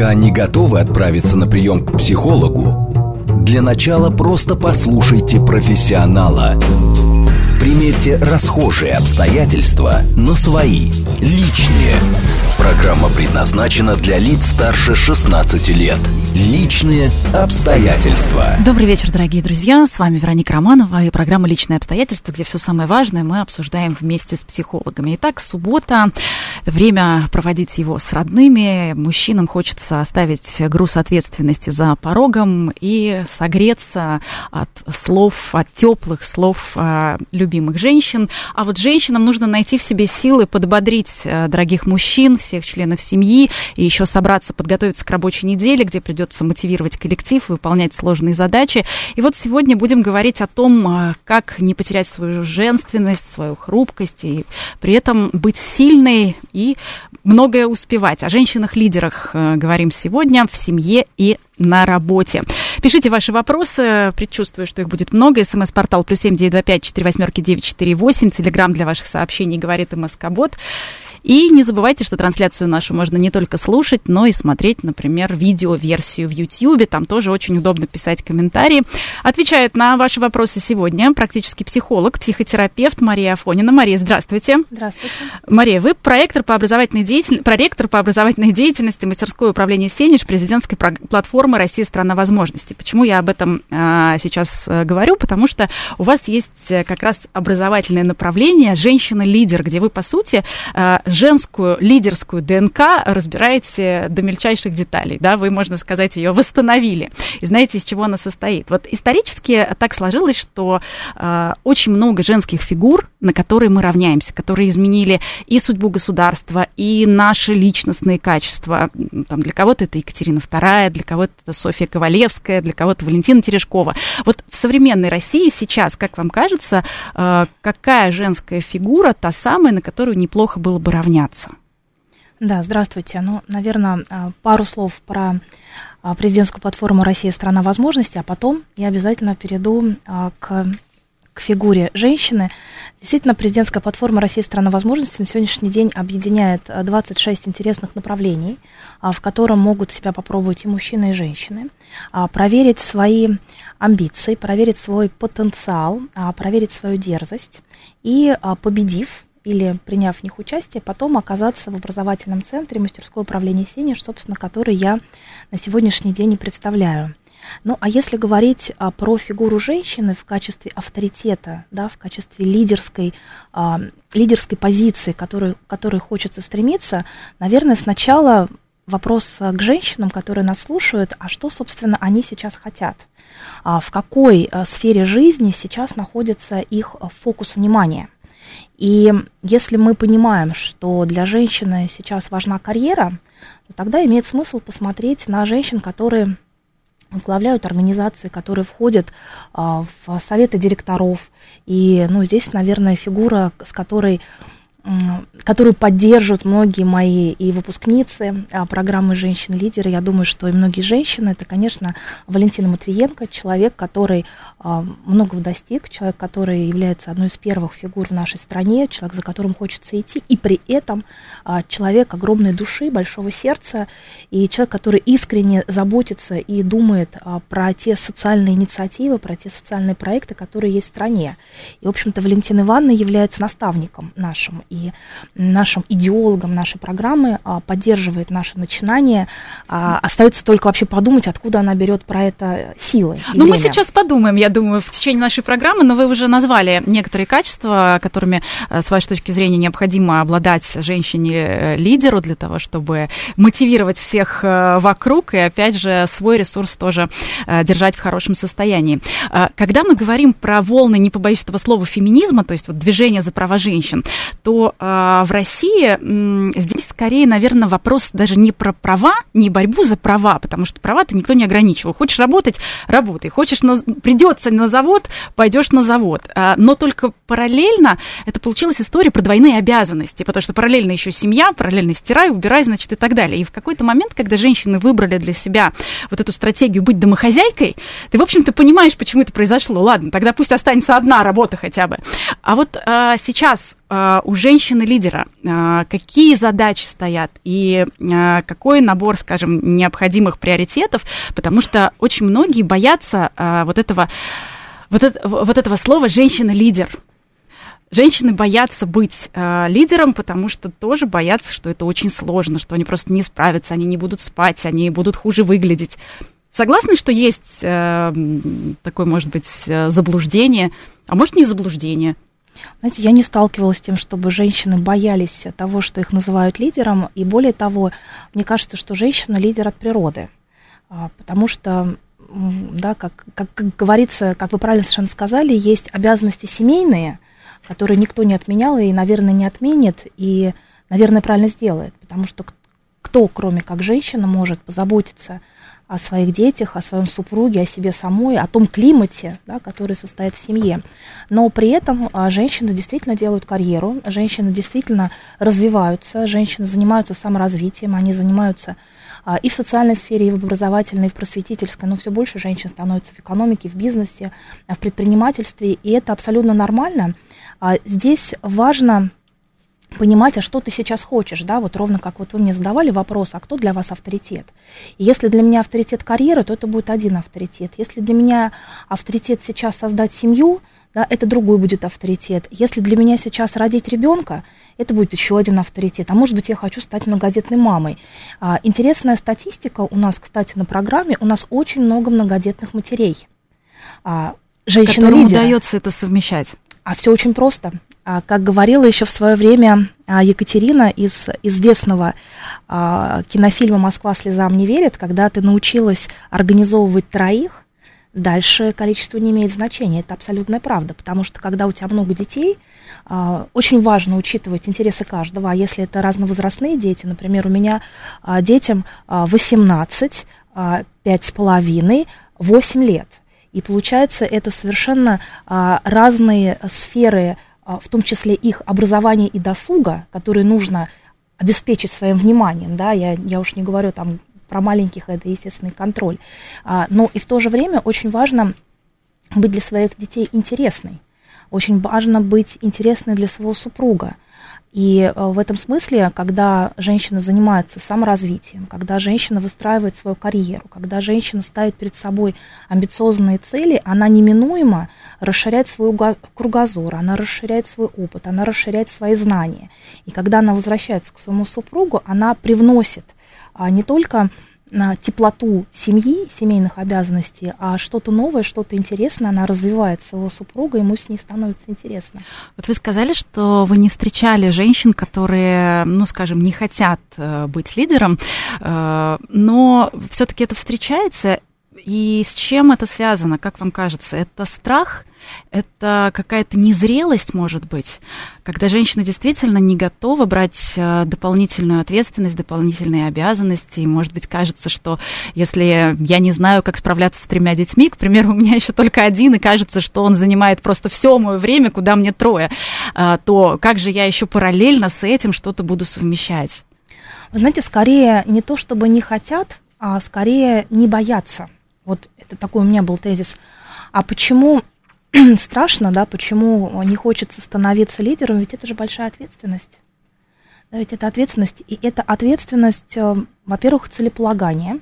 пока не готовы отправиться на прием к психологу, для начала просто послушайте профессионала. Примерьте расхожие обстоятельства на свои, личные. Программа предназначена для лиц старше 16 лет. Личные обстоятельства. Добрый вечер, дорогие друзья. С вами Вероника Романова и программа «Личные обстоятельства», где все самое важное мы обсуждаем вместе с психологами. Итак, суббота. Время проводить его с родными. Мужчинам хочется оставить груз ответственности за порогом и согреться от слов, от теплых слов а, любимых женщин. А вот женщинам нужно найти в себе силы подбодрить а, дорогих мужчин, всех членов семьи, и еще собраться, подготовиться к рабочей неделе, где придется мотивировать коллектив, выполнять сложные задачи. И вот сегодня будем говорить о том, а, как не потерять свою женственность, свою хрупкость, и при этом быть сильной и многое успевать. О женщинах-лидерах э, говорим сегодня в семье и на работе. Пишите ваши вопросы, предчувствую, что их будет много. СМС-портал плюс семь девять два пять четыре восьмерки девять четыре восемь. Телеграмм для ваших сообщений говорит МСК-бот. И не забывайте, что трансляцию нашу можно не только слушать, но и смотреть, например, видео-версию в YouTube. Там тоже очень удобно писать комментарии. Отвечает на ваши вопросы сегодня практически психолог, психотерапевт Мария Афонина. Мария, здравствуйте. Здравствуйте. Мария, вы проектор по образовательной деятельности, проректор по образовательной деятельности мастерское управление Сенеж президентской платформы «Россия – страна возможностей». Почему я об этом а, сейчас а, говорю? Потому что у вас есть э, как раз образовательное направление «Женщина-лидер», где вы, по сути, а, женскую лидерскую ДНК разбираете до мельчайших деталей, да, вы, можно сказать, ее восстановили, и знаете, из чего она состоит. Вот исторически так сложилось, что э, очень много женских фигур, на которые мы равняемся, которые изменили и судьбу государства, и наши личностные качества. Там, для кого-то это Екатерина II, для кого-то это Софья Ковалевская, для кого-то Валентина Терешкова. Вот в современной России сейчас, как вам кажется, э, какая женская фигура та самая, на которую неплохо было бы равняться. Да, здравствуйте. Ну, наверное, а, пару слов про а, президентскую платформу «Россия – страна возможностей», а потом я обязательно перейду а, к, к фигуре женщины. Действительно, президентская платформа «Россия – страна возможностей» на сегодняшний день объединяет 26 интересных направлений, в котором могут себя попробовать и мужчины, и женщины, проверить свои амбиции, проверить свой потенциал, проверить свою дерзость и, победив, или приняв в них участие, потом оказаться в образовательном центре мастерское управление Сенеж, собственно, который я на сегодняшний день и представляю. Ну, а если говорить а, про фигуру женщины в качестве авторитета, да, в качестве лидерской, а, лидерской позиции, которой, которой хочется стремиться, наверное, сначала вопрос к женщинам, которые нас слушают, а что, собственно, они сейчас хотят? А, в какой а, сфере жизни сейчас находится их фокус внимания? И если мы понимаем, что для женщины сейчас важна карьера, то тогда имеет смысл посмотреть на женщин, которые возглавляют организации, которые входят а, в советы директоров. И ну, здесь, наверное, фигура, с которой которую поддерживают многие мои и выпускницы а, программы «Женщины-лидеры». Я думаю, что и многие женщины, это, конечно, Валентина Матвиенко, человек, который а, многого достиг, человек, который является одной из первых фигур в нашей стране, человек, за которым хочется идти, и при этом а, человек огромной души, большого сердца, и человек, который искренне заботится и думает про те социальные инициативы, про те социальные проекты, которые есть в стране. И, в общем-то, Валентина Ивановна является наставником нашим и нашим идеологом нашей программы, а, поддерживает наше начинание. А, остается только вообще подумать, откуда она берет про это силы. Ну, мы сейчас подумаем, я думаю, в течение нашей программы, но вы уже назвали некоторые качества, которыми, э, с вашей точки зрения, необходимо обладать женщине-лидеру для того, чтобы мотивировать всех э, вокруг и, опять же, свой ресурс тоже э, держать в хорошем состоянии. Когда мы говорим про волны, не побоюсь этого слова, феминизма, то есть вот движение за права женщин, то э, в России здесь скорее, наверное, вопрос даже не про права, не борьбу за права, потому что права-то никто не ограничивал. Хочешь работать, работай. Хочешь, на, придется на завод, пойдешь на завод. А, но только параллельно это получилась история про двойные обязанности, потому что параллельно еще семья, параллельно стирай, убирай, значит, и так далее. И в какой-то момент, когда женщины выбрали для себя вот эту стратегию быть домохозяйкой, ты, в общем-то, понимаешь, почему это произошло. Ладно, тогда пусть останется одна работа хотя бы. А вот а, сейчас у женщины-лидера, э, какие задачи стоят и э, какой набор, скажем, необходимых приоритетов, потому что очень многие боятся вот этого вот, это, вот этого слова женщина-лидер. Женщины боятся быть э, лидером, потому что тоже боятся, что это очень сложно, что они просто не справятся, они не будут спать, они будут хуже выглядеть. Согласны, что есть э, такое, может быть, э, заблуждение, а может не заблуждение? Знаете, я не сталкивалась с тем, чтобы женщины боялись того, что их называют лидером, и более того, мне кажется, что женщина лидер от природы, а, потому что да, как, как, как говорится, как вы правильно совершенно сказали, есть обязанности семейные – которые никто не отменял и, наверное, не отменит, и, наверное, правильно сделает, потому что кто, кроме как женщина, может позаботиться о своих детях, о своем супруге, о себе самой, о том климате, да, который состоит в семье. Но при этом а, женщины действительно делают карьеру, женщины действительно развиваются, женщины занимаются саморазвитием, они занимаются а, и в социальной сфере, и в образовательной, и в просветительской, но все больше женщин становится в экономике, в бизнесе, в предпринимательстве, и это абсолютно нормально. А здесь важно понимать, а что ты сейчас хочешь, да, вот ровно как вот вы мне задавали вопрос, а кто для вас авторитет? И если для меня авторитет карьеры, то это будет один авторитет. Если для меня авторитет сейчас создать семью, да, это другой будет авторитет. Если для меня сейчас родить ребенка, это будет еще один авторитет. А может быть, я хочу стать многодетной мамой. А, интересная статистика у нас, кстати, на программе, у нас очень много многодетных матерей. А, женщины Которым удается это совмещать. А все очень просто. А, как говорила еще в свое время а, Екатерина из известного а, кинофильма «Москва слезам не верит», когда ты научилась организовывать троих, дальше количество не имеет значения. Это абсолютная правда, потому что когда у тебя много детей, очень важно учитывать интересы каждого. А если это разновозрастные дети, например, у меня детям 18, 5,5, 8 лет. И получается, это совершенно разные сферы, в том числе их образования и досуга, которые нужно обеспечить своим вниманием, да, я, я уж не говорю там про маленьких, это естественный контроль, а, но и в то же время очень важно быть для своих детей интересной, очень важно быть интересной для своего супруга, и э, в этом смысле, когда женщина занимается саморазвитием, когда женщина выстраивает свою карьеру, когда женщина ставит перед собой амбициозные цели, она неминуемо расширяет свой кругозор, она расширяет свой опыт, она расширяет свои знания. И когда она возвращается к своему супругу, она привносит а, не только на теплоту семьи, семейных обязанностей, а что-то новое, что-то интересное, она развивает своего супруга, ему с ней становится интересно. Вот вы сказали, что вы не встречали женщин, которые, ну, скажем, не хотят э, быть лидером, э, но все-таки это встречается, и с чем это связано, как вам кажется? Это страх? Это какая-то незрелость, может быть, когда женщина действительно не готова брать э, дополнительную ответственность, дополнительные обязанности. И, может быть, кажется, что если я не знаю, как справляться с тремя детьми, к примеру, у меня еще только один, и кажется, что он занимает просто все мое время, куда мне трое, э, то как же я еще параллельно с этим что-то буду совмещать? Вы знаете, скорее не то, чтобы не хотят, а скорее не боятся – вот это такой у меня был тезис. А почему страшно, да, почему не хочется становиться лидером, ведь это же большая ответственность. Да, ведь это ответственность, и это ответственность, э, во-первых, целеполагание,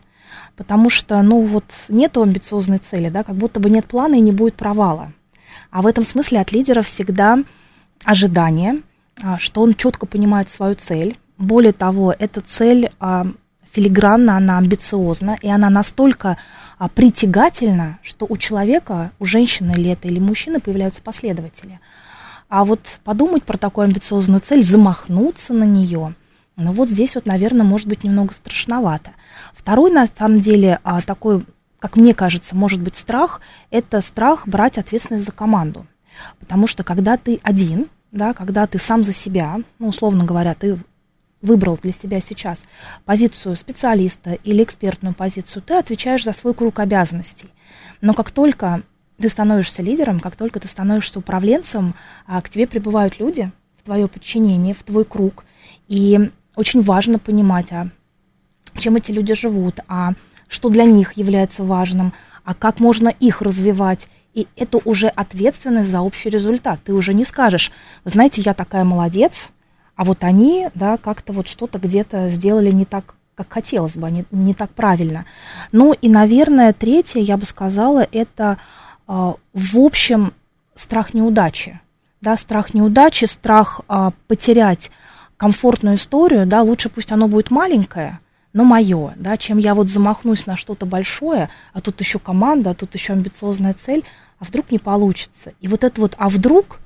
потому что, ну, вот нет амбициозной цели, да, как будто бы нет плана и не будет провала. А в этом смысле от лидера всегда ожидание, а, что он четко понимает свою цель. Более того, эта цель а, филигранна, она амбициозна, и она настолько а, притягательна, что у человека, у женщины или это, или мужчины появляются последователи. А вот подумать про такую амбициозную цель, замахнуться на нее, ну вот здесь вот, наверное, может быть немного страшновато. Второй, на самом деле, а, такой, как мне кажется, может быть страх, это страх брать ответственность за команду. Потому что когда ты один, да, когда ты сам за себя, ну, условно говоря, ты выбрал для себя сейчас позицию специалиста или экспертную позицию, ты отвечаешь за свой круг обязанностей. Но как только ты становишься лидером, как только ты становишься управленцем, а к тебе прибывают люди в твое подчинение, в твой круг. И очень важно понимать, а чем эти люди живут, а что для них является важным, а как можно их развивать И это уже ответственность за общий результат. Ты уже не скажешь, знаете, я такая молодец, а вот они, да, как-то вот что-то где-то сделали не так, как хотелось бы, не, не так правильно. Ну и, наверное, третье, я бы сказала, это э, в общем страх неудачи. Да, страх неудачи, страх э, потерять комфортную историю, да, лучше пусть оно будет маленькое, но мое, да, чем я вот замахнусь на что-то большое, а тут еще команда, а тут еще амбициозная цель, а вдруг не получится. И вот это вот «а вдруг»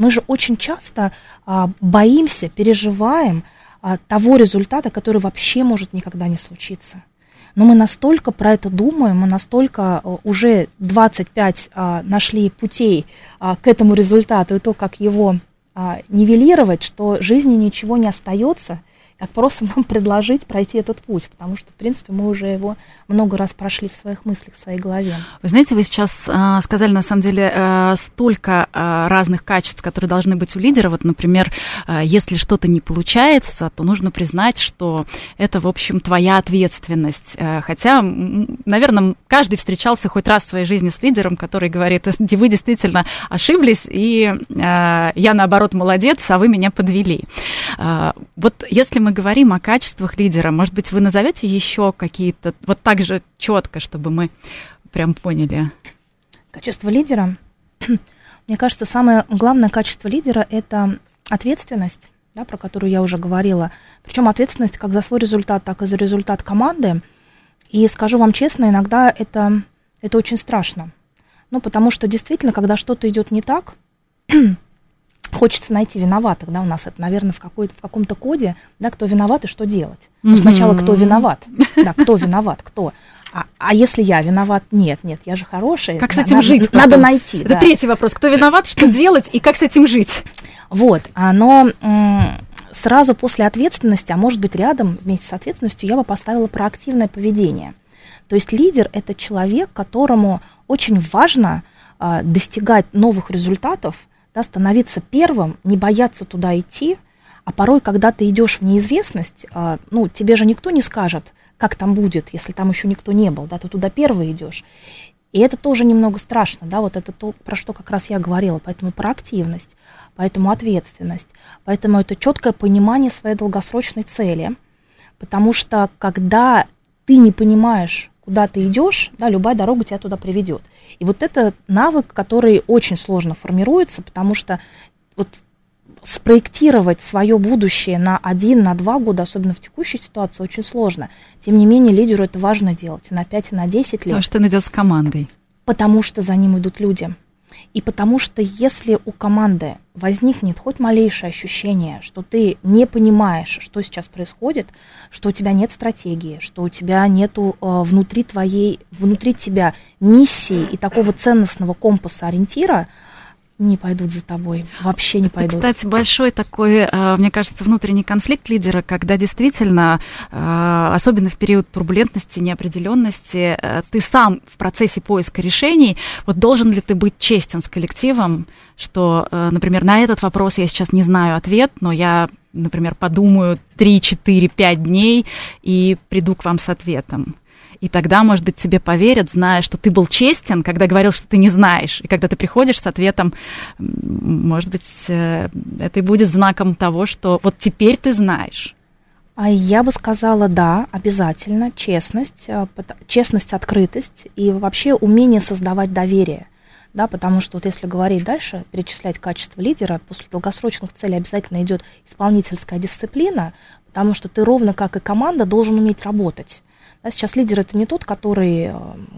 мы же очень часто а, боимся, переживаем а, того результата, который вообще может никогда не случиться. Но мы настолько про это думаем, мы настолько а, уже 25 а, нашли путей а, к этому результату и то, как его а, нивелировать, что жизни ничего не остается, как просто нам предложить пройти этот путь, потому что, в принципе, мы уже его много раз прошли в своих мыслях, в своей голове. Вы знаете, вы сейчас э, сказали, на самом деле, э, столько э, разных качеств, которые должны быть у лидера. Вот, например, э, если что-то не получается, то нужно признать, что это, в общем, твоя ответственность. Э, хотя, наверное, каждый встречался хоть раз в своей жизни с лидером, который говорит, вы действительно ошиблись, и э, я, наоборот, молодец, а вы меня подвели. Э, вот если мы мы говорим о качествах лидера, может быть, вы назовете еще какие-то, вот так же четко, чтобы мы прям поняли? Качество лидера, мне кажется, самое главное качество лидера – это ответственность, да, про которую я уже говорила. Причем ответственность как за свой результат, так и за результат команды. И скажу вам честно, иногда это, это очень страшно. Ну, потому что действительно, когда что-то идет не так, хочется найти виноватых, да, у нас это, наверное, в, какой в каком-то коде, да, кто виноват и что делать. Ну, сначала кто виноват, да, кто виноват, кто. А, а если я виноват? Нет, нет, я же хорошая. Как с этим надо, жить? Надо потом? найти. Это да. третий вопрос. Кто виноват, что делать и как с этим жить? Вот, но сразу после ответственности, а может быть рядом вместе с ответственностью, я бы поставила проактивное поведение. То есть лидер – это человек, которому очень важно а, достигать новых результатов – да, становиться первым, не бояться туда идти, а порой, когда ты идешь в неизвестность, а, ну, тебе же никто не скажет, как там будет, если там еще никто не был, да, ты туда первый идешь. И это тоже немного страшно, да, вот это то, про что как раз я говорила, поэтому проактивность, поэтому ответственность, поэтому это четкое понимание своей долгосрочной цели, потому что когда ты не понимаешь, куда ты идешь, да, любая дорога тебя туда приведет. И вот это навык, который очень сложно формируется, потому что вот спроектировать свое будущее на один, на два года, особенно в текущей ситуации, очень сложно. Тем не менее, лидеру это важно делать на 5, и на 10 лет. Потому что он идет с командой. Потому что за ним идут люди. И потому что если у команды возникнет хоть малейшее ощущение, что ты не понимаешь, что сейчас происходит, что у тебя нет стратегии, что у тебя нету э, внутри твоей, внутри тебя миссии и такого ценностного компаса ориентира, не пойдут за тобой, вообще не пойдут. Это, кстати, большой такой, э, мне кажется, внутренний конфликт лидера, когда действительно, э, особенно в период турбулентности, неопределенности, э, ты сам в процессе поиска решений, вот должен ли ты быть честен с коллективом, что, например, на этот вопрос я сейчас не знаю ответ, но я например, подумаю 3, 4, 5 дней и приду к вам с ответом. И тогда, может быть, тебе поверят, зная, что ты был честен, когда говорил, что ты не знаешь. И когда ты приходишь с ответом, может быть, э, это и будет знаком того, что вот теперь ты знаешь. А я бы сказала, да, обязательно, честность, э, честность, открытость и вообще умение создавать доверие. Да, потому что вот если говорить дальше, перечислять качество лидера, после долгосрочных целей обязательно идет исполнительская дисциплина, потому что ты ровно как и команда должен уметь работать. Да, сейчас лидер это не тот, который э,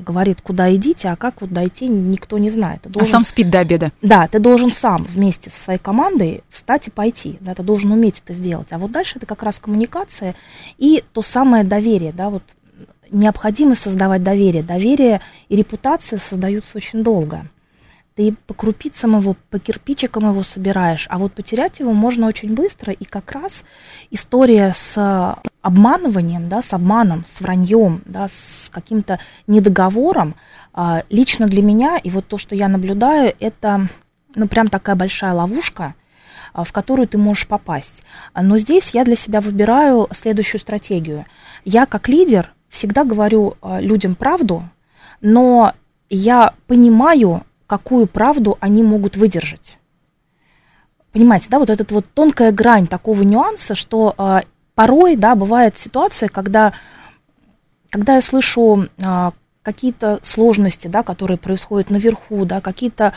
говорит, куда идите, а как вот дойти, никто не знает. Ты должен, а сам спит до обеда. Да, ты должен сам вместе со своей командой встать и пойти. Да, ты должен уметь это сделать. А вот дальше это как раз коммуникация и то самое доверие. Да, вот необходимо создавать доверие. Доверие и репутация создаются очень долго ты по крупицам его, по кирпичикам его собираешь, а вот потерять его можно очень быстро, и как раз история с обманыванием, да, с обманом, с враньем, да, с каким-то недоговором, а, лично для меня, и вот то, что я наблюдаю, это, ну, прям такая большая ловушка, а, в которую ты можешь попасть. Но здесь я для себя выбираю следующую стратегию. Я как лидер всегда говорю а, людям правду, но я понимаю, какую правду они могут выдержать. Понимаете, да, вот эта вот тонкая грань такого нюанса, что э, порой, да, бывает ситуация, когда, когда я слышу э, какие-то сложности, да, которые происходят наверху, да, какие-то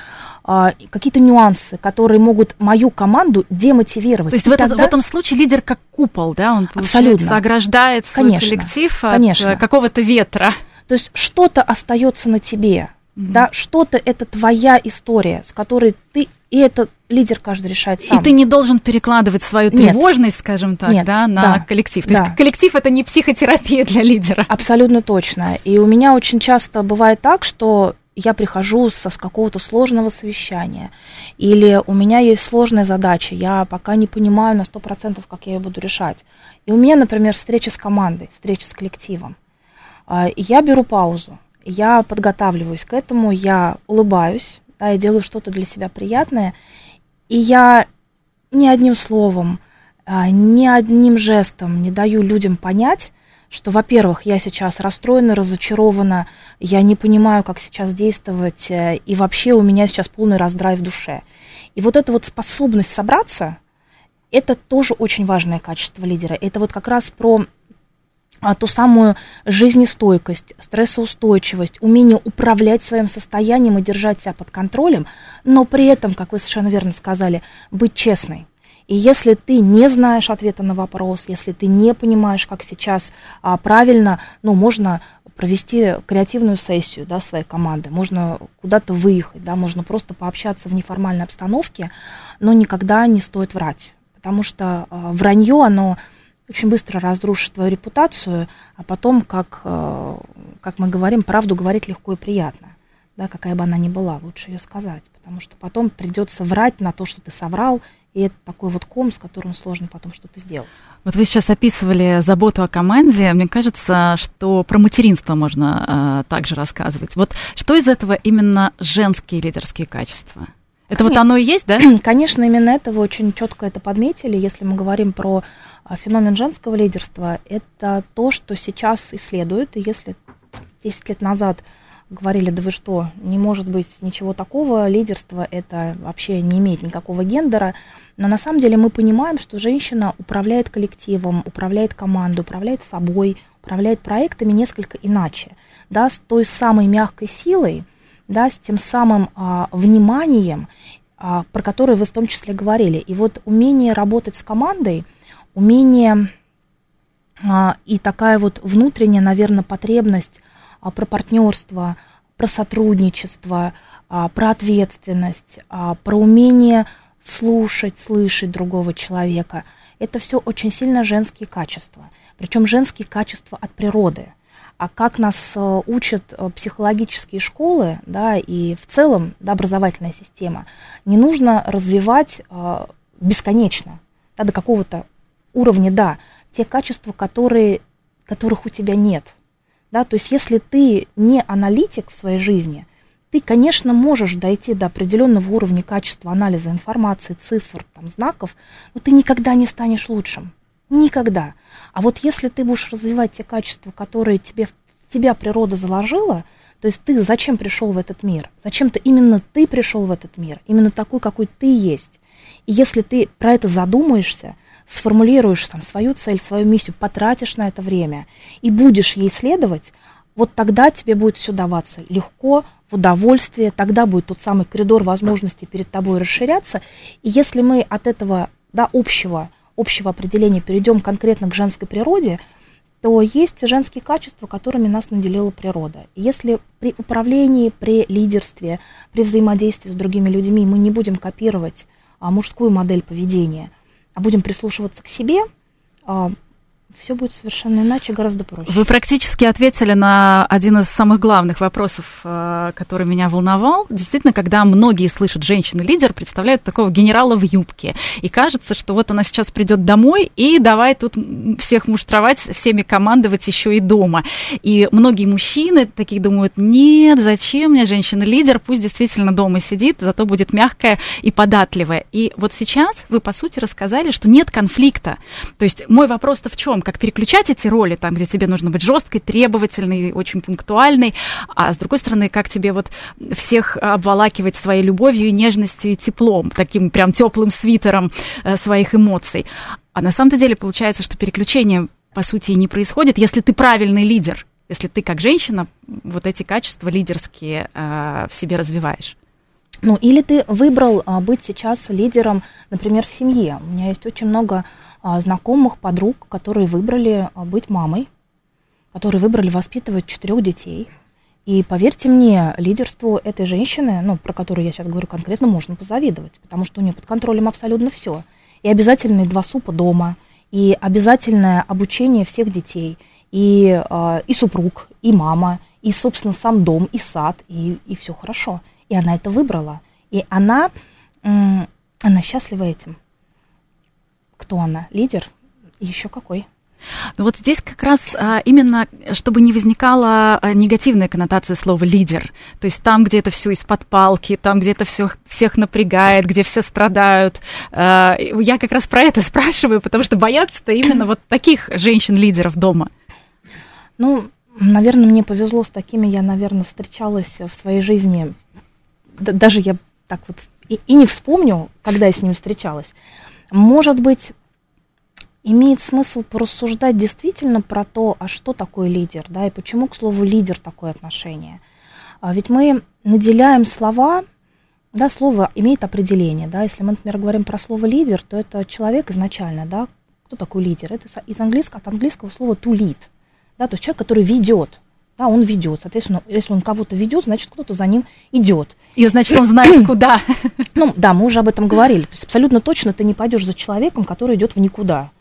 э, какие нюансы, которые могут мою команду демотивировать. То есть в, тогда... этот, в этом случае лидер как купол, да, он получается ограждает свой конечно, коллектив от конечно. какого-то ветра. То есть что-то остается на тебе, mm-hmm. да, что-то это твоя история, с которой ты и это лидер каждый решает сам. И ты не должен перекладывать свою тревожность, нет, скажем так, нет, да, на да, коллектив. То да. есть коллектив это не психотерапия для лидера. Абсолютно точно. И у меня очень часто бывает так, что я прихожу со, с какого-то сложного совещания, или у меня есть сложная задача, я пока не понимаю на 100%, как я ее буду решать. И у меня, например, встреча с командой, встреча с коллективом. А, и я беру паузу, я подготавливаюсь к этому, я улыбаюсь, да, я делаю что-то для себя приятное, и я ни одним словом, а, ни одним жестом не даю людям понять, что, во-первых, я сейчас расстроена, разочарована, я не понимаю, как сейчас действовать, э, и вообще у меня сейчас полный раздрай в душе. И вот эта вот способность собраться, это тоже очень важное качество лидера. Это вот как раз про ту самую жизнестойкость, стрессоустойчивость, умение управлять своим состоянием и держать себя под контролем, но при этом, как вы совершенно верно сказали, быть честной. И если ты не знаешь ответа на вопрос, если ты не понимаешь, как сейчас а, правильно, ну, можно провести креативную сессию да, своей команды, можно куда-то выехать, да, можно просто пообщаться в неформальной обстановке, но никогда не стоит врать, потому что а, вранье, оно очень быстро разрушит твою репутацию, а потом, как, э, как мы говорим, правду говорить легко и приятно. Да, какая бы она ни была, лучше ее сказать, потому что потом придется врать на то, что ты соврал, и это такой вот ком, с которым сложно потом что-то сделать. Вот вы сейчас описывали заботу о команде. Мне кажется, что про материнство можно э, также рассказывать. Вот что из этого именно женские лидерские качества? Это Конечно. вот оно и есть, да? Конечно, именно это вы очень четко это подметили. Если мы говорим про а, феномен женского лидерства, это то, что сейчас исследуют. И если 10 лет назад говорили, да вы что, не может быть ничего такого, лидерство это вообще не имеет никакого гендера, но на самом деле мы понимаем, что женщина управляет коллективом, управляет командой, управляет собой, управляет проектами несколько иначе, да, с той самой мягкой силой, да, с тем самым а, вниманием, а, про которое вы в том числе говорили. И вот умение работать с командой, умение а, и такая вот внутренняя, наверное, потребность а, про партнерство, про сотрудничество, а, про ответственность, а, про умение слушать, слышать другого человека. Это все очень сильно женские качества. Причем женские качества от природы – а как нас э, учат э, психологические школы, да, и в целом да, образовательная система, не нужно развивать э, бесконечно, да, до какого-то уровня, да, те качества, которые, которых у тебя нет. Да, то есть если ты не аналитик в своей жизни, ты, конечно, можешь дойти до определенного уровня качества анализа информации, цифр, там, знаков, но ты никогда не станешь лучшим. Никогда. А вот если ты будешь развивать те качества, которые тебе, тебя природа заложила, то есть ты зачем пришел в этот мир? Зачем-то именно ты пришел в этот мир, именно такой, какой ты есть. И если ты про это задумаешься, сформулируешь там свою цель, свою миссию, потратишь на это время и будешь ей следовать, вот тогда тебе будет все даваться легко, в удовольствие, тогда будет тот самый коридор возможностей перед тобой расширяться. И если мы от этого да, общего общего определения перейдем конкретно к женской природе, то есть женские качества, которыми нас наделила природа. Если при управлении, при лидерстве, при взаимодействии с другими людьми мы не будем копировать а, мужскую модель поведения, а будем прислушиваться к себе, а, все будет совершенно иначе, гораздо проще. Вы практически ответили на один из самых главных вопросов, э, который меня волновал. Действительно, когда многие слышат женщины-лидер, представляют такого генерала в юбке. И кажется, что вот она сейчас придет домой и давай тут всех муштровать, всеми командовать еще и дома. И многие мужчины такие думают, нет, зачем мне женщина-лидер, пусть действительно дома сидит, зато будет мягкая и податливая. И вот сейчас вы, по сути, рассказали, что нет конфликта. То есть мой вопрос-то в чем? Как переключать эти роли, там, где тебе нужно быть жесткой, требовательной, очень пунктуальной, а с другой стороны, как тебе вот всех обволакивать своей любовью нежностью и теплом, таким прям теплым свитером э, своих эмоций. А на самом-то деле получается, что переключение, по сути, и не происходит, если ты правильный лидер, если ты как женщина вот эти качества лидерские э, в себе развиваешь. Ну, или ты выбрал а, быть сейчас лидером, например, в семье. У меня есть очень много а, знакомых, подруг, которые выбрали а, быть мамой, которые выбрали воспитывать четырех детей. И поверьте мне, лидерству этой женщины, ну, про которую я сейчас говорю конкретно, можно позавидовать, потому что у нее под контролем абсолютно все. И обязательные два супа дома, и обязательное обучение всех детей, и, и супруг, и мама, и, собственно, сам дом, и сад, и, и все хорошо. И она это выбрала. И она, она счастлива этим. Кто она? Лидер? Еще какой? Ну вот здесь как раз а, именно, чтобы не возникала а, негативная коннотация слова лидер. То есть там, где это все из-под палки, там, где это все всех напрягает, где все страдают. А, я как раз про это спрашиваю, потому что боятся-то именно вот таких женщин-лидеров дома. Ну, наверное, мне повезло с такими. Я, наверное, встречалась в своей жизни даже я так вот и, и не вспомню, когда я с ним встречалась. Может быть, имеет смысл порассуждать действительно про то, а что такое лидер, да, и почему, к слову, лидер такое отношение. А ведь мы наделяем слова, да, слово имеет определение, да, если мы, например, говорим про слово лидер, то это человек изначально, да, кто такой лидер? Это из английского, от английского слова to lead, да, то есть человек, который ведет, да, он ведет. Соответственно, если он кого-то ведет, значит, кто-то за ним идет. И значит, он знает, куда. Ну, да, мы уже об этом говорили. То есть абсолютно точно ты не пойдешь за человеком, который идет в никуда.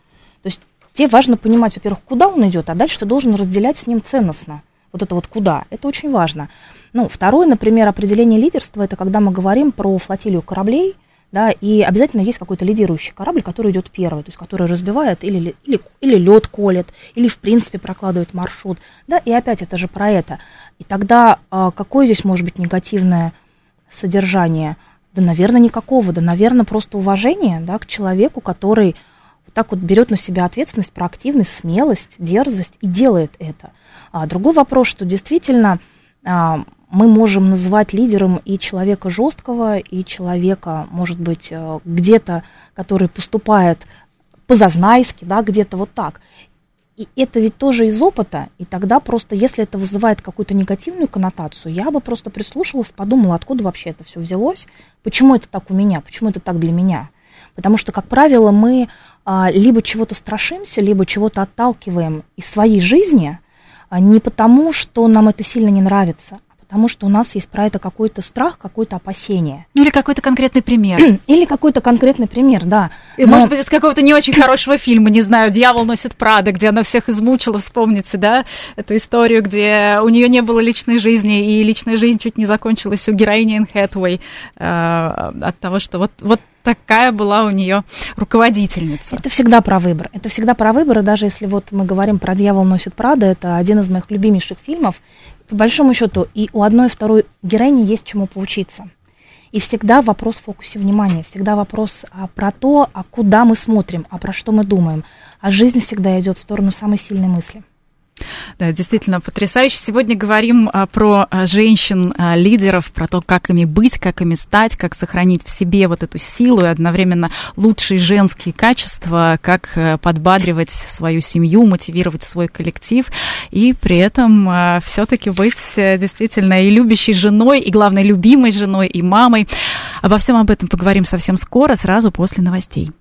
То есть тебе важно понимать, во-первых, куда он идет, а дальше ты должен разделять с ним ценностно. Вот это вот куда. Это очень важно. Ну, второе, например, определение лидерства, это когда мы говорим про флотилию кораблей, да, и обязательно есть какой-то лидирующий корабль, который идет первый, то есть который разбивает или, или, или лед колет, или в принципе прокладывает маршрут, да, и опять это же про это. И тогда а, какое здесь может быть негативное содержание? Да, наверное, никакого, да, наверное, просто уважение, да, к человеку, который вот так вот берет на себя ответственность, проактивность, смелость, дерзость и делает это. А другой вопрос, что действительно мы можем называть лидером и человека жесткого, и человека, может быть, э, где-то, который поступает по-зазнайски, да, где-то вот так. И это ведь тоже из опыта, и тогда просто, если это вызывает какую-то негативную коннотацию, я бы просто прислушалась, подумала, откуда вообще это все взялось, почему это так у меня, почему это так для меня. Потому что, как правило, мы а, либо чего-то страшимся, либо чего-то отталкиваем из своей жизни, а, не потому, что нам это сильно не нравится, потому что у нас есть про это какой-то страх, какое-то опасение. Ну или какой-то конкретный пример. Или какой-то конкретный пример, да. И, Но... Может быть, из какого-то не очень хорошего фильма, не знаю, «Дьявол носит Прада», где она всех измучила, вспомните, да, эту историю, где у нее не было личной жизни, и личная жизнь чуть не закончилась у героини Энн Хэтуэй э, от того, что вот, вот такая была у нее руководительница. Это всегда про выбор. Это всегда про выбор, и даже если вот мы говорим про «Дьявол носит Прада», это один из моих любимейших фильмов, по большому счету и у одной и второй героини есть чему поучиться. И всегда вопрос в фокусе внимания, всегда вопрос а, про то, а куда мы смотрим, а про что мы думаем. А жизнь всегда идет в сторону самой сильной мысли. Да, действительно потрясающе. Сегодня говорим а, про а, женщин-лидеров, про то, как ими быть, как ими стать, как сохранить в себе вот эту силу и одновременно лучшие женские качества, как а, подбадривать свою семью, мотивировать свой коллектив и при этом а, все-таки быть а, действительно и любящей женой, и, главное, любимой женой, и мамой. Обо всем об этом поговорим совсем скоро, сразу после новостей.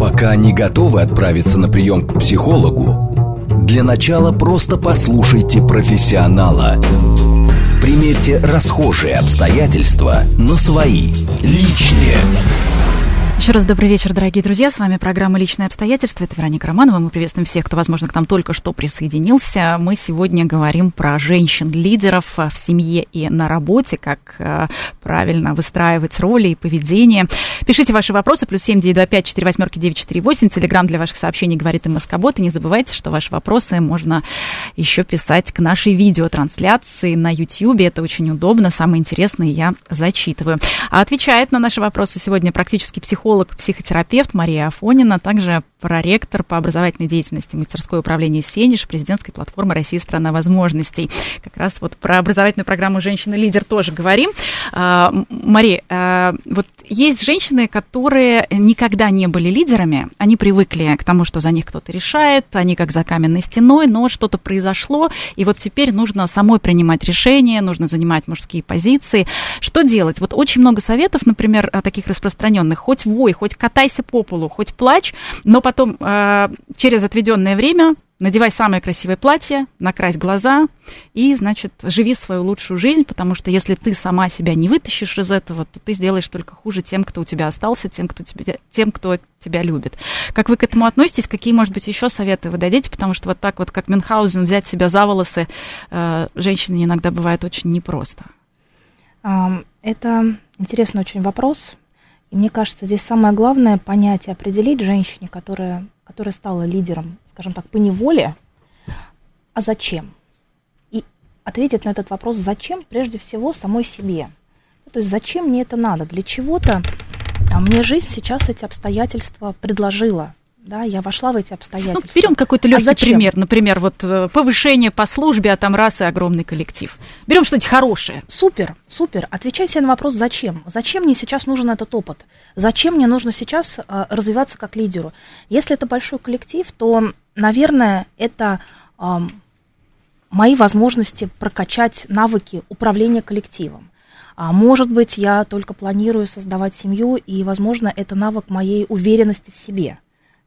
Пока не готовы отправиться на прием к психологу, для начала просто послушайте профессионала. Примерьте расхожие обстоятельства на свои, личные. Еще раз добрый вечер, дорогие друзья. С вами программа «Личные обстоятельства». Это Вероника Романова. Мы приветствуем всех, кто, возможно, к нам только что присоединился. Мы сегодня говорим про женщин-лидеров в семье и на работе, как э, правильно выстраивать роли и поведение. Пишите ваши вопросы. Плюс семь девять два пять четыре восьмерки девять четыре восемь. Телеграмм для ваших сообщений говорит и Москобот. И не забывайте, что ваши вопросы можно еще писать к нашей видеотрансляции на YouTube. Это очень удобно. Самые интересные я зачитываю. А отвечает на наши вопросы сегодня практически психолог психолог, психотерапевт Мария Афонина. Также проректор по образовательной деятельности мастерской управления «Сенеж» президентской платформы «Россия – страна возможностей». Как раз вот про образовательную программу «Женщина-лидер» тоже говорим. А, Мария, а, вот есть женщины, которые никогда не были лидерами, они привыкли к тому, что за них кто-то решает, они как за каменной стеной, но что-то произошло, и вот теперь нужно самой принимать решения, нужно занимать мужские позиции. Что делать? Вот очень много советов, например, таких распространенных. Хоть вой, хоть катайся по полу, хоть плачь, но потом э, через отведенное время надевай самое красивое платье, накрась глаза и, значит, живи свою лучшую жизнь, потому что если ты сама себя не вытащишь из этого, то ты сделаешь только хуже тем, кто у тебя остался, тем, кто тебя, тем, кто тебя любит. Как вы к этому относитесь? Какие, может быть, еще советы вы дадите? Потому что вот так вот, как Мюнхгаузен, взять себя за волосы, э, женщине иногда бывает очень непросто. Это интересный очень вопрос. И мне кажется, здесь самое главное понять и определить женщине, которая, которая стала лидером, скажем так, по неволе, а зачем? И ответить на этот вопрос «зачем?» прежде всего самой себе. Ну, то есть зачем мне это надо? Для чего-то а мне жизнь сейчас эти обстоятельства предложила да, я вошла в эти обстоятельства. Ну, берем какой-то легкий а пример, например, вот э, повышение по службе, а там раз и огромный коллектив. Берем что-нибудь хорошее. Супер, супер. Отвечай себе на вопрос, зачем? Зачем мне сейчас нужен этот опыт? Зачем мне нужно сейчас э, развиваться как лидеру? Если это большой коллектив, то, наверное, это э, мои возможности прокачать навыки управления коллективом. А может быть, я только планирую создавать семью, и, возможно, это навык моей уверенности в себе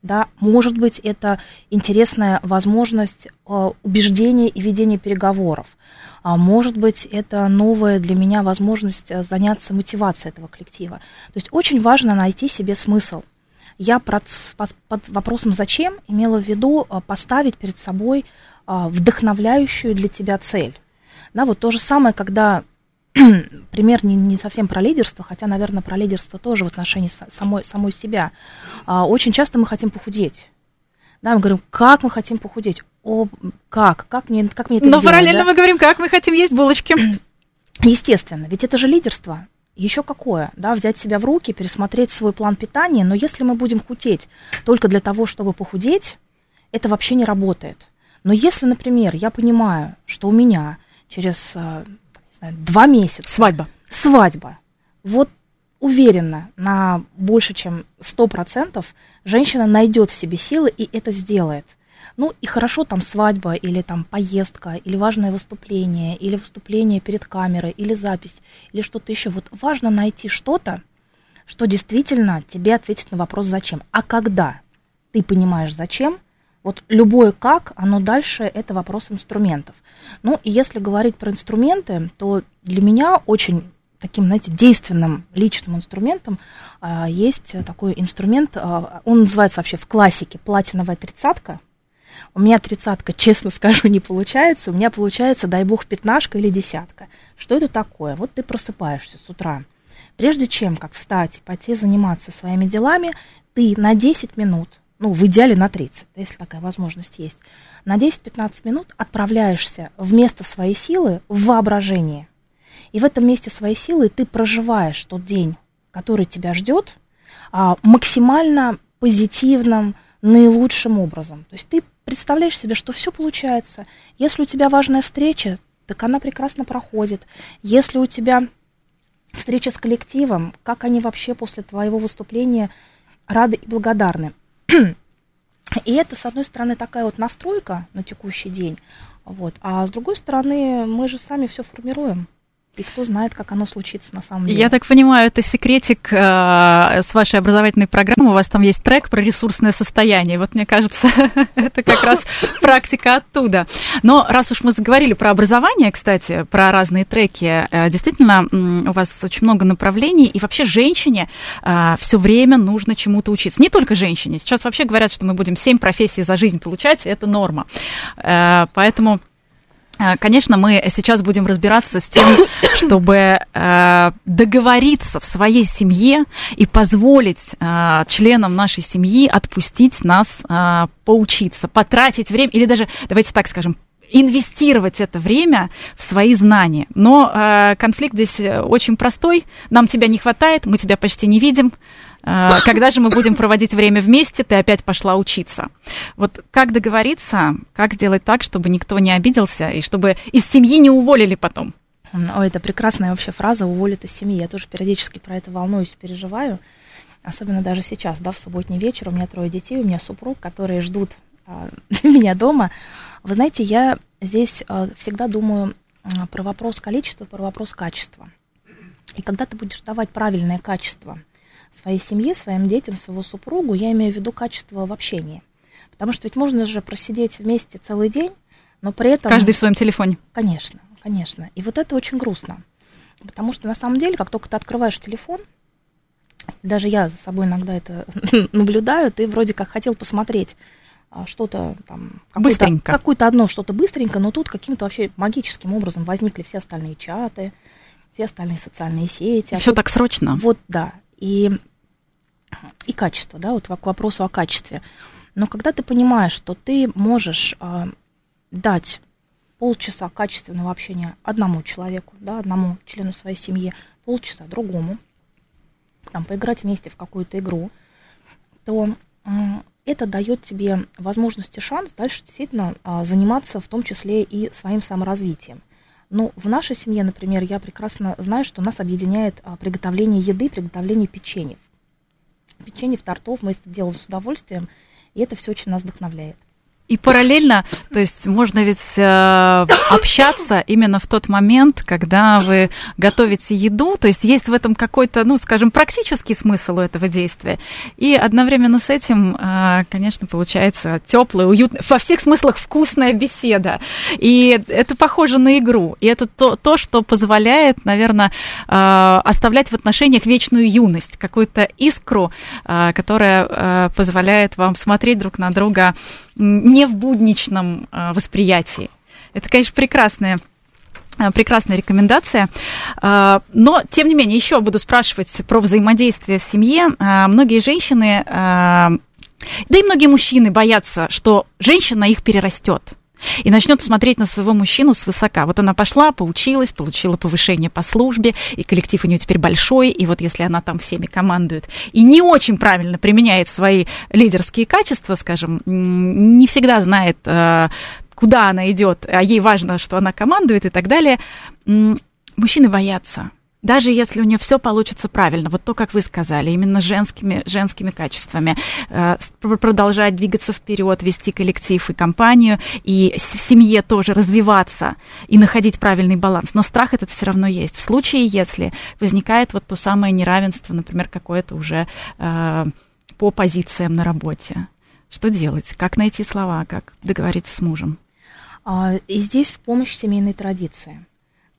да, может быть, это интересная возможность э, убеждения и ведения переговоров. А может быть, это новая для меня возможность э, заняться мотивацией этого коллектива. То есть очень важно найти себе смысл. Я под, вопросом «зачем» имела в виду э, поставить перед собой вдохновляющую для тебя цель. Да, вот то же самое, когда пример не, не совсем про лидерство, хотя, наверное, про лидерство тоже в отношении самой, самой себя. А, очень часто мы хотим похудеть. Да, мы говорим, как мы хотим похудеть? О, как? Как мне, как мне это Но сделать? параллельно да? мы говорим, как мы хотим есть булочки. Естественно, ведь это же лидерство. Еще какое, да, взять себя в руки, пересмотреть свой план питания, но если мы будем худеть только для того, чтобы похудеть, это вообще не работает. Но если, например, я понимаю, что у меня через а, знаю, два месяца. Свадьба. Свадьба. Вот уверена, на больше, чем 100% женщина найдет в себе силы и это сделает. Ну и хорошо там свадьба или там поездка, или важное выступление, или выступление перед камерой, или запись, или что-то еще. Вот важно найти что-то, что действительно тебе ответит на вопрос «зачем?». А когда ты понимаешь «зачем?», вот любое как, оно дальше это вопрос инструментов. Ну и если говорить про инструменты, то для меня очень таким, знаете, действенным личным инструментом а, есть такой инструмент, а, он называется вообще в классике платиновая тридцатка. У меня тридцатка, честно скажу, не получается. У меня получается, дай бог, пятнашка или десятка. Что это такое? Вот ты просыпаешься с утра. Прежде чем как встать, пойти заниматься своими делами, ты на 10 минут ну, в идеале на 30, если такая возможность есть, на 10-15 минут отправляешься вместо своей силы в воображение. И в этом месте своей силы ты проживаешь тот день, который тебя ждет, а, максимально позитивным, наилучшим образом. То есть ты представляешь себе, что все получается. Если у тебя важная встреча, так она прекрасно проходит. Если у тебя встреча с коллективом, как они вообще после твоего выступления рады и благодарны. И это, с одной стороны, такая вот настройка на текущий день, вот, а с другой стороны, мы же сами все формируем. И кто знает, как оно случится на самом деле. Я так понимаю, это секретик э, с вашей образовательной программы. У вас там есть трек про ресурсное состояние. Вот мне кажется, это как раз практика оттуда. Но раз уж мы заговорили про образование, кстати, про разные треки, э, действительно, у вас очень много направлений. И вообще женщине э, все время нужно чему-то учиться. Не только женщине. Сейчас вообще говорят, что мы будем семь профессий за жизнь получать. Это норма. Э, поэтому конечно, мы сейчас будем разбираться с тем, чтобы э, договориться в своей семье и позволить э, членам нашей семьи отпустить нас э, поучиться, потратить время, или даже, давайте так скажем, инвестировать это время в свои знания. Но э, конфликт здесь э, очень простой. Нам тебя не хватает, мы тебя почти не видим. А, когда же мы будем проводить время вместе, ты опять пошла учиться. Вот как договориться, как сделать так, чтобы никто не обиделся и чтобы из семьи не уволили потом? Ой, это прекрасная вообще фраза «уволят из семьи». Я тоже периодически про это волнуюсь, переживаю. Особенно даже сейчас, да, в субботний вечер. У меня трое детей, у меня супруг, которые ждут а, меня дома. Вы знаете, я здесь а, всегда думаю про вопрос количества, про вопрос качества. И когда ты будешь давать правильное качество своей семье, своим детям, своему супругу, я имею в виду качество в общении. Потому что ведь можно же просидеть вместе целый день, но при этом... Каждый в своем телефоне. Конечно, конечно. И вот это очень грустно. Потому что на самом деле, как только ты открываешь телефон, даже я за собой иногда это наблюдаю, ты вроде как хотел посмотреть а, что-то там... Быстренько. Какое-то одно что-то быстренько, но тут каким-то вообще магическим образом возникли все остальные чаты, все остальные социальные сети. А все так срочно. Вот, да. И, и качество, да, вот к вопросу о качестве. Но когда ты понимаешь, что ты можешь э, дать полчаса качественного общения одному человеку, да, одному члену своей семьи, полчаса другому, там, поиграть вместе в какую-то игру, то это дает тебе возможность и шанс дальше действительно а, заниматься в том числе и своим саморазвитием. Ну, в нашей семье, например, я прекрасно знаю, что нас объединяет а, приготовление еды, приготовление печеньев. Печеньев, тортов мы это делаем с удовольствием, и это все очень нас вдохновляет. И параллельно, то есть можно ведь э, общаться именно в тот момент, когда вы готовите еду, то есть есть в этом какой-то, ну, скажем, практический смысл у этого действия. И одновременно с этим, э, конечно, получается теплая, уютная, во всех смыслах вкусная беседа. И это похоже на игру. И это то, то что позволяет, наверное, э, оставлять в отношениях вечную юность, какую-то искру, э, которая э, позволяет вам смотреть друг на друга не в будничном а, восприятии. Это, конечно, прекрасная а, прекрасная рекомендация. А, но, тем не менее, еще буду спрашивать про взаимодействие в семье. Многие женщины, да и многие мужчины боятся, что женщина их перерастет и начнет смотреть на своего мужчину свысока. Вот она пошла, поучилась, получила повышение по службе, и коллектив у нее теперь большой, и вот если она там всеми командует и не очень правильно применяет свои лидерские качества, скажем, не всегда знает, э, куда она идет, а ей важно, что она командует и так далее, мужчины боятся даже если у нее все получится правильно, вот то, как вы сказали, именно женскими, женскими качествами, э, продолжать двигаться вперед, вести коллектив и компанию, и в семье тоже развиваться и находить правильный баланс. Но страх этот все равно есть. В случае, если возникает вот то самое неравенство, например, какое-то уже э, по позициям на работе. Что делать? Как найти слова? Как договориться с мужем? А, и здесь в помощь семейной традиции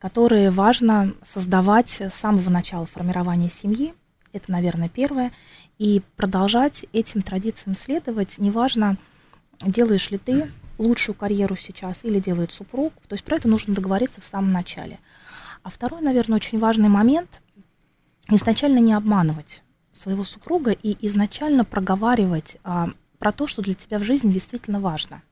которые важно создавать с самого начала формирования семьи. Это, наверное, первое. И продолжать этим традициям следовать, неважно, делаешь ли ты лучшую карьеру сейчас или делает супруг. То есть про это нужно договориться в самом начале. А второй, наверное, очень важный момент – изначально не обманывать своего супруга и изначально проговаривать а, про то, что для тебя в жизни действительно важно.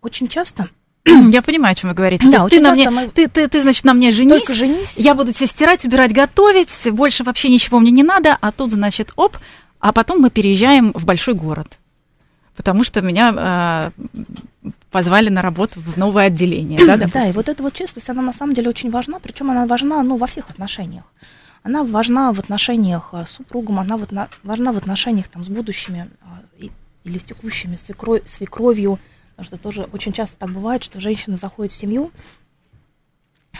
Очень часто Я понимаю, о чем вы говорите. Да, ты, на мне, мы... ты, ты, ты, значит, на мне женись. Только женись. Я буду тебе стирать, убирать, готовить. Больше вообще ничего мне не надо. А тут, значит, оп. А потом мы переезжаем в большой город. Потому что меня э, позвали на работу в новое отделение. да, да, и вот эта вот честность, она на самом деле очень важна. Причем она важна ну, во всех отношениях. Она важна в отношениях с супругом, она важна в отношениях там, с будущими или с текущими свекровью Потому что тоже очень часто так бывает, что женщина заходит в семью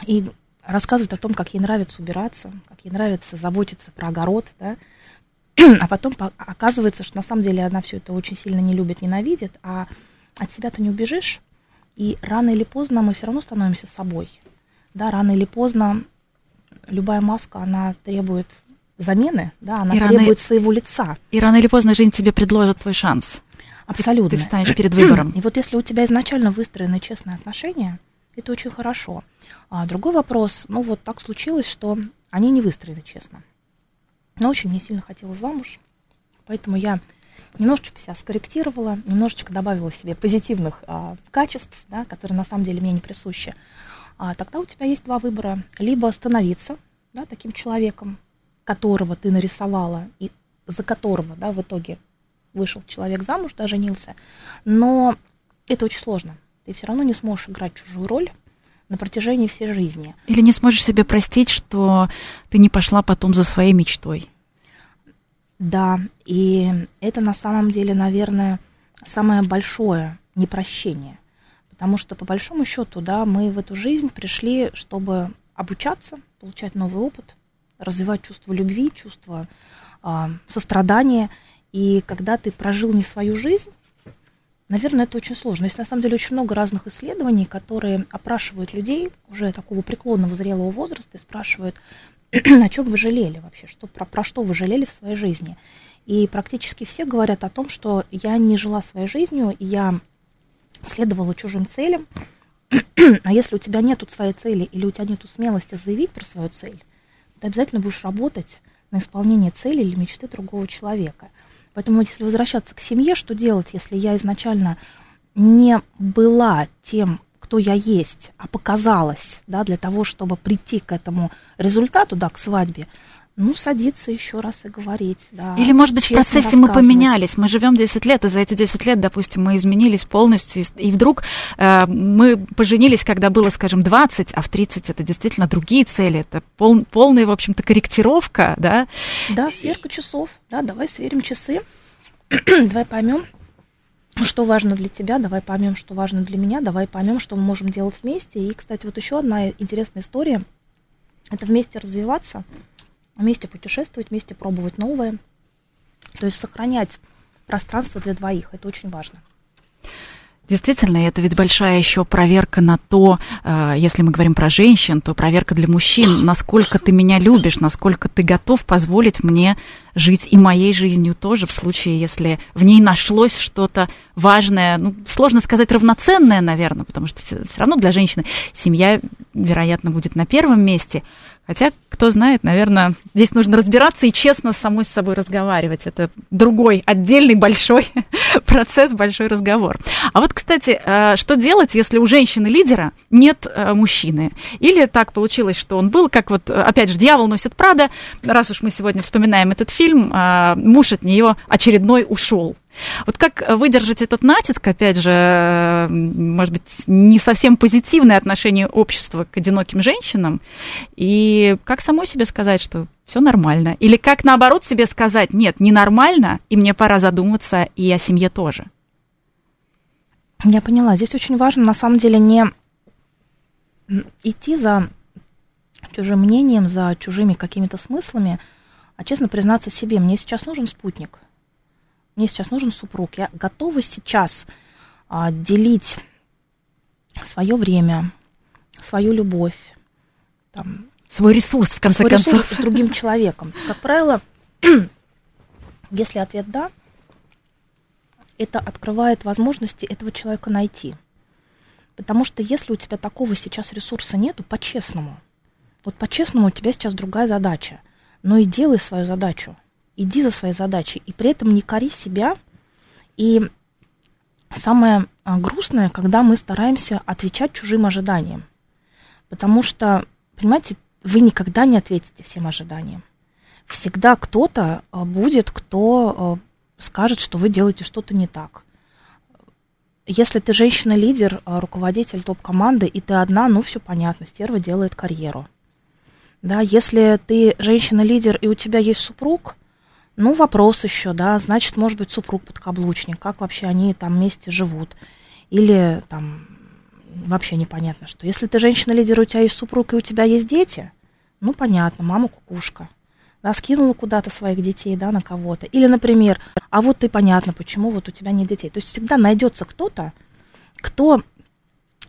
и рассказывает о том, как ей нравится убираться, как ей нравится заботиться про огород, да, а потом оказывается, что на самом деле она все это очень сильно не любит, ненавидит, а от себя ты не убежишь, и рано или поздно мы все равно становимся собой. Да, рано или поздно любая маска, она требует замены, да, она и требует рано, своего лица. И рано или поздно жизнь тебе предложит твой шанс. Абсолютно. Ты, встанешь перед выбором. И вот если у тебя изначально выстроены честные отношения, это очень хорошо. А другой вопрос, ну вот так случилось, что они не выстроены честно. Но очень мне сильно хотелось замуж, поэтому я немножечко себя скорректировала, немножечко добавила себе позитивных а, качеств, да, которые на самом деле мне не присущи. А, тогда у тебя есть два выбора. Либо становиться да, таким человеком, которого ты нарисовала и за которого, да, в итоге вышел человек замуж, да, женился, но это очень сложно. Ты все равно не сможешь играть чужую роль на протяжении всей жизни. Или не сможешь себе простить, что ты не пошла потом за своей мечтой. Да, и это на самом деле, наверное, самое большое непрощение. Потому что, по большому счету, да, мы в эту жизнь пришли, чтобы обучаться, получать новый опыт, развивать чувство любви, чувство э, сострадания. И когда ты прожил не свою жизнь, наверное, это очень сложно. Есть на самом деле очень много разных исследований, которые опрашивают людей уже такого преклонного зрелого возраста и спрашивают, о чем вы жалели вообще, что, про, про что вы жалели в своей жизни. И практически все говорят о том, что я не жила своей жизнью, я следовала чужим целям. а если у тебя нет своей цели или у тебя нет смелости заявить про свою цель, ты обязательно будешь работать на исполнение цели или мечты другого человека. Поэтому, если возвращаться к семье, что делать, если я изначально не была тем, кто я есть, а показалась, да, для того, чтобы прийти к этому результату, да, к свадьбе, ну, садиться еще раз и говорить, да. Или, может быть, в процессе мы поменялись, мы живем 10 лет, и за эти 10 лет, допустим, мы изменились полностью, и вдруг э, мы поженились, когда было, скажем, 20, а в 30 это действительно другие цели, это пол, полная, в общем-то, корректировка, да. Да, сверка часов, да, давай сверим часы, давай поймем, что важно для тебя, давай поймем, что важно для меня, давай поймем, что мы можем делать вместе. И, кстати, вот еще одна интересная история, это вместе развиваться – вместе путешествовать, вместе пробовать новое. То есть сохранять пространство для двоих. Это очень важно. Действительно, это ведь большая еще проверка на то, э, если мы говорим про женщин, то проверка для мужчин, насколько ты меня любишь, насколько ты готов позволить мне жить и моей жизнью тоже, в случае, если в ней нашлось что-то важное, ну, сложно сказать равноценное, наверное, потому что все, равно для женщины семья, вероятно, будет на первом месте, Хотя, кто знает, наверное, здесь нужно разбираться и честно с самой с собой разговаривать. Это другой, отдельный большой процесс, большой разговор. А вот, кстати, э, что делать, если у женщины-лидера нет э, мужчины? Или так получилось, что он был, как вот, опять же, «Дьявол носит Прада», раз уж мы сегодня вспоминаем этот фильм, э, муж от нее очередной ушел. Вот как выдержать этот натиск, опять же, может быть, не совсем позитивное отношение общества к одиноким женщинам, и как самой себе сказать, что все нормально? Или как наоборот себе сказать, нет, ненормально, и мне пора задуматься и о семье тоже? Я поняла. Здесь очень важно, на самом деле, не идти за чужим мнением, за чужими какими-то смыслами, а честно признаться себе, мне сейчас нужен спутник – мне сейчас нужен супруг, я готова сейчас а, делить свое время, свою любовь, там, свой ресурс, в конце свой концов. Ресурс с другим человеком. Как правило, если ответ да, это открывает возможности этого человека найти. Потому что если у тебя такого сейчас ресурса нету, по-честному, вот по-честному у тебя сейчас другая задача, но и делай свою задачу иди за своей задачей, и при этом не кори себя. И самое а, грустное, когда мы стараемся отвечать чужим ожиданиям. Потому что, понимаете, вы никогда не ответите всем ожиданиям. Всегда кто-то а, будет, кто а, скажет, что вы делаете что-то не так. Если ты женщина-лидер, руководитель топ-команды, и ты одна, ну все понятно, стерва делает карьеру. Да, если ты женщина-лидер, и у тебя есть супруг, ну, вопрос еще, да, значит, может быть, супруг подкаблучник, как вообще они там вместе живут. Или там вообще непонятно что. Если ты женщина-лидер, у тебя есть супруг и у тебя есть дети, ну, понятно, мама кукушка. Да, скинула куда-то своих детей, да, на кого-то. Или, например, а вот ты понятно, почему вот у тебя нет детей. То есть всегда найдется кто-то, кто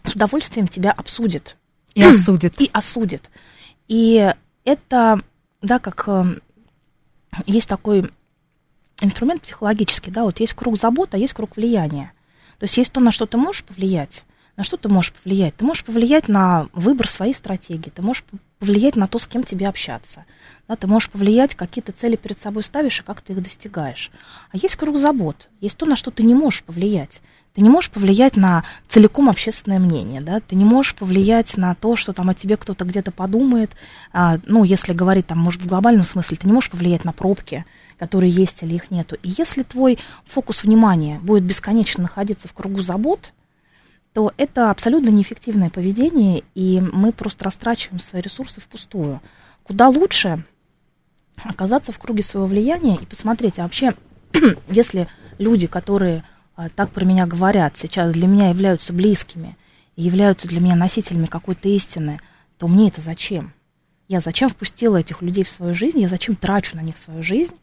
с удовольствием тебя обсудит. И осудит. И осудит. И это, да, как эм, есть такой инструмент психологический, да, вот есть круг заботы, а есть круг влияния. То есть есть то, на что ты можешь повлиять, на что ты можешь повлиять? Ты можешь повлиять на выбор своей стратегии, ты можешь повлиять на то, с кем тебе общаться. Да, ты можешь повлиять, какие ты цели перед собой ставишь и как ты их достигаешь. А есть круг забот, есть то, на что ты не можешь повлиять. Ты не можешь повлиять на целиком общественное мнение, да, ты не можешь повлиять на то, что там о тебе кто-то где-то подумает, а, ну, если говорить там, может, в глобальном смысле, ты не можешь повлиять на пробки, которые есть или их нету. И если твой фокус внимания будет бесконечно находиться в кругу забот, то это абсолютно неэффективное поведение, и мы просто растрачиваем свои ресурсы впустую. Куда лучше оказаться в круге своего влияния и посмотреть, а вообще, если люди, которые так про меня говорят, сейчас для меня являются близкими, являются для меня носителями какой-то истины, то мне это зачем? Я зачем впустила этих людей в свою жизнь, я зачем трачу на них свою жизнь?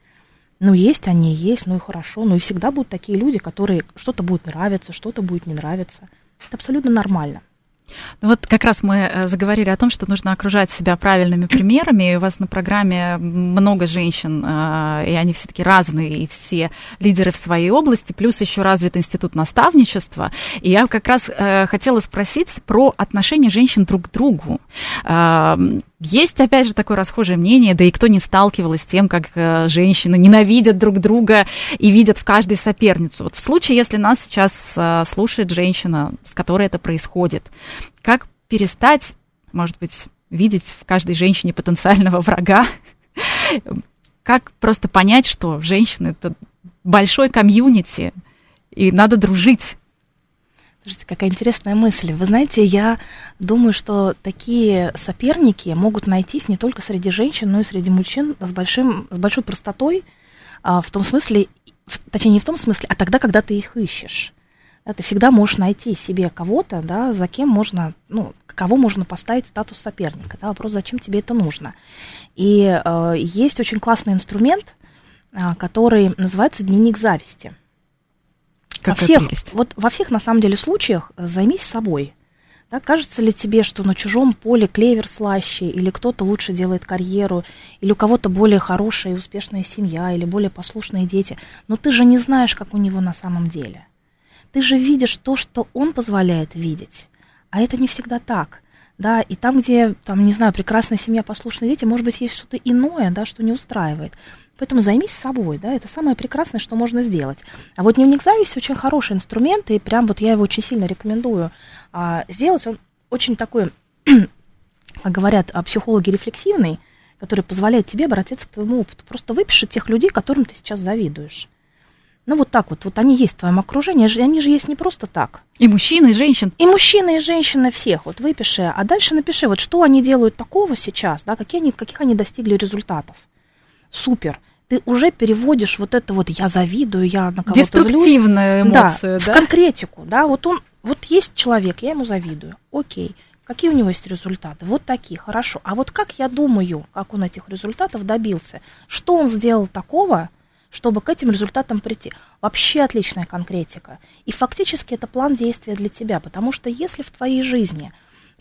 Ну, есть они, есть, ну и хорошо. Ну и всегда будут такие люди, которые что-то будет нравиться, что-то будет не нравиться. Это абсолютно нормально. Ну вот как раз мы э, заговорили о том, что нужно окружать себя правильными примерами. И у вас на программе много женщин, э, и они все таки разные, и все лидеры в своей области, плюс еще развит институт наставничества. И я как раз э, хотела спросить про отношения женщин друг к другу. Есть, опять же, такое расхожее мнение, да и кто не сталкивался с тем, как женщины ненавидят друг друга и видят в каждой соперницу. Вот в случае, если нас сейчас слушает женщина, с которой это происходит, как перестать, может быть, видеть в каждой женщине потенциального врага? Как просто понять, что женщины это большой комьюнити, и надо дружить? Слушайте, какая интересная мысль. Вы знаете, я думаю, что такие соперники могут найтись не только среди женщин, но и среди мужчин с, большим, с большой простотой, а, в том смысле, точнее не в том смысле, а тогда, когда ты их ищешь да, ты всегда можешь найти себе кого-то, да, за кем можно, ну, кого можно поставить в статус соперника. Да, вопрос, зачем тебе это нужно. И э, есть очень классный инструмент, э, который называется дневник зависти. Как во всех, вот во всех на самом деле случаях займись собой. Да, кажется ли тебе, что на чужом поле клевер слаще, или кто-то лучше делает карьеру, или у кого-то более хорошая и успешная семья, или более послушные дети, но ты же не знаешь, как у него на самом деле ты же видишь то, что он позволяет видеть. А это не всегда так. Да, и там, где, там, не знаю, прекрасная семья, послушные дети, может быть, есть что-то иное, да, что не устраивает. Поэтому займись собой, да, это самое прекрасное, что можно сделать. А вот дневник зависти очень хороший инструмент, и прям вот я его очень сильно рекомендую а, сделать. Он очень такой, говорят а, психологи, рефлексивный, который позволяет тебе обратиться к твоему опыту. Просто выпиши тех людей, которым ты сейчас завидуешь. Ну, вот так вот, вот они есть в твоем окружении, они же есть не просто так. И мужчины, и женщин. И мужчины, и женщины всех. Вот выпиши, а дальше напиши, вот что они делают такого сейчас, да, какие они, каких они достигли результатов. Супер. Ты уже переводишь вот это вот «я завидую», «я на кого-то Деструктивную злюсь. эмоцию, да, да? в конкретику, да, вот он, вот есть человек, я ему завидую, окей. Какие у него есть результаты? Вот такие, хорошо. А вот как я думаю, как он этих результатов добился? Что он сделал такого, чтобы к этим результатам прийти. Вообще отличная конкретика. И фактически это план действия для тебя, потому что если в твоей жизни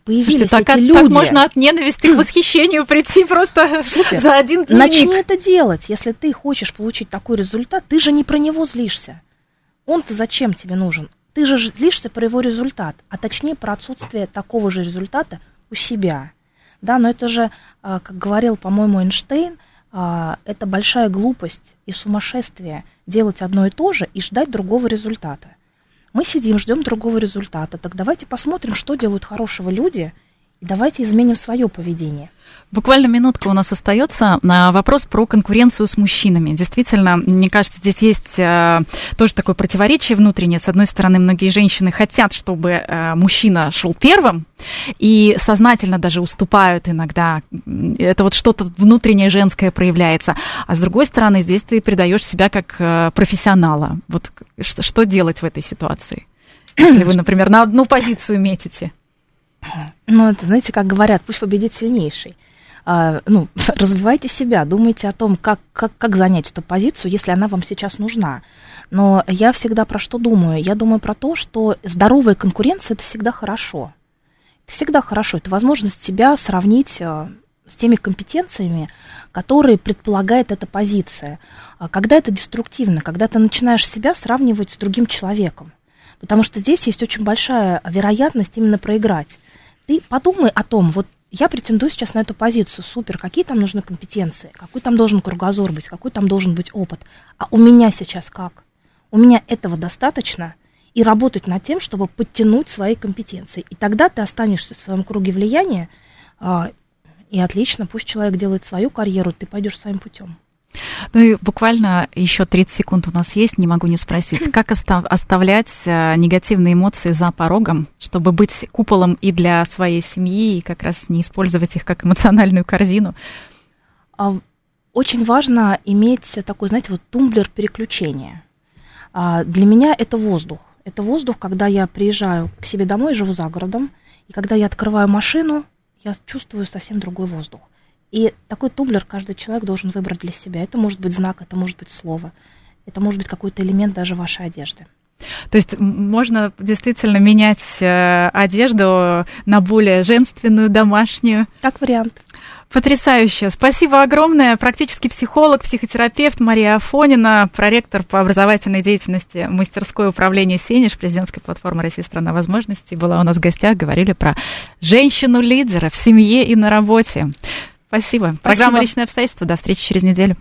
появились Слушайте, так, эти люди... Так можно от ненависти к восхищению прийти просто Супер. за один дневник. Начни это делать. Если ты хочешь получить такой результат, ты же не про него злишься. Он-то зачем тебе нужен? Ты же злишься про его результат, а точнее про отсутствие такого же результата у себя. Да, но это же, а, как говорил, по-моему, Эйнштейн – это большая глупость и сумасшествие делать одно и то же и ждать другого результата. Мы сидим, ждем другого результата. Так давайте посмотрим, что делают хорошего люди, давайте изменим свое поведение. Буквально минутка у нас остается. на Вопрос про конкуренцию с мужчинами. Действительно, мне кажется, здесь есть э, тоже такое противоречие внутреннее. С одной стороны, многие женщины хотят, чтобы э, мужчина шел первым, и сознательно даже уступают иногда. Это вот что-то внутреннее женское проявляется. А с другой стороны, здесь ты предаешь себя как э, профессионала. Вот что, что делать в этой ситуации? Если вы, например, на одну позицию метите. Ну, это, знаете, как говорят, пусть победит сильнейший. А, ну, развивайте себя, думайте о том, как, как, как занять эту позицию, если она вам сейчас нужна. Но я всегда про что думаю? Я думаю про то, что здоровая конкуренция – это всегда хорошо. Это всегда хорошо. Это возможность себя сравнить а, с теми компетенциями, которые предполагает эта позиция. А когда это деструктивно, когда ты начинаешь себя сравнивать с другим человеком. Потому что здесь есть очень большая вероятность именно проиграть. Ты подумай о том, вот я претендую сейчас на эту позицию, супер, какие там нужны компетенции, какой там должен кругозор быть, какой там должен быть опыт. А у меня сейчас как? У меня этого достаточно, и работать над тем, чтобы подтянуть свои компетенции. И тогда ты останешься в своем круге влияния, а, и отлично, пусть человек делает свою карьеру, ты пойдешь своим путем. Ну и буквально еще 30 секунд у нас есть, не могу не спросить, как оставлять э, негативные эмоции за порогом, чтобы быть куполом и для своей семьи, и как раз не использовать их как эмоциональную корзину? А, очень важно иметь такой, знаете, вот тумблер переключения. А, для меня это воздух. Это воздух, когда я приезжаю к себе домой, живу за городом, и когда я открываю машину, я чувствую совсем другой воздух. И такой тумблер каждый человек должен выбрать для себя. Это может быть знак, это может быть слово, это может быть какой-то элемент даже вашей одежды. То есть можно действительно менять э, одежду на более женственную, домашнюю. Как вариант. Потрясающе. Спасибо огромное. Практический психолог, психотерапевт Мария Афонина, проректор по образовательной деятельности мастерское управление «Сенеж», президентской платформы «Россия. Страна возможностей». Была у нас в гостях, говорили про женщину-лидера в семье и на работе. Спасибо. Спасибо. Программа «Личные обстоятельства». До встречи через неделю.